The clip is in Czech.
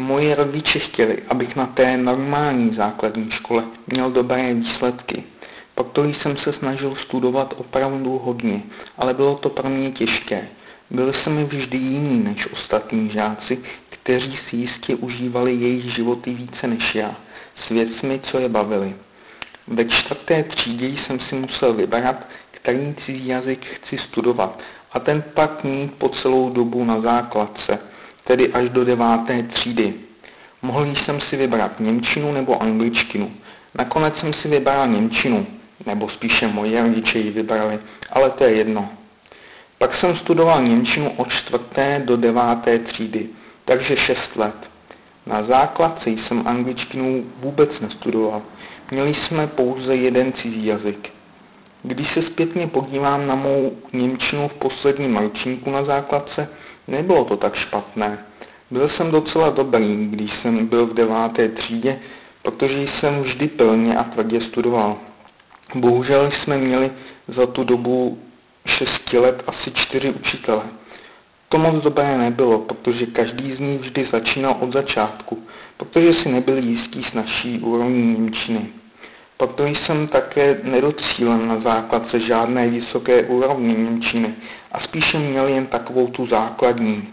Moji rodiče chtěli, abych na té normální základní škole měl dobré výsledky. Proto jsem se snažil studovat opravdu hodně, ale bylo to pro mě těžké. Byl jsem vždy jiný než ostatní žáci, kteří si jistě užívali jejich životy více než já, s věcmi, co je bavili. Ve čtvrté třídě jsem si musel vybrat, který cizí jazyk chci studovat a ten pak mít po celou dobu na základce, tedy až do deváté třídy. Mohl jsem si vybrat Němčinu nebo angličtinu. Nakonec jsem si vybral Němčinu, nebo spíše moje rodiče ji vybrali, ale to je jedno. Pak jsem studoval Němčinu od čtvrté do deváté třídy, takže šest let. Na základce jsem angličtinu vůbec nestudoval. Měli jsme pouze jeden cizí jazyk. Když se zpětně podívám na mou Němčinu v posledním ročníku na základce, nebylo to tak špatné. Byl jsem docela dobrý, když jsem byl v deváté třídě, protože jsem vždy plně a tvrdě studoval. Bohužel jsme měli za tu dobu šesti let asi čtyři učitele. To moc dobré nebylo, protože každý z nich vždy začínal od začátku, protože si nebyli jistí s naší úrovní Němčiny. Proto jsem také nedocílil na základce žádné vysoké úrovně Němčiny a spíše měl jen takovou tu základní.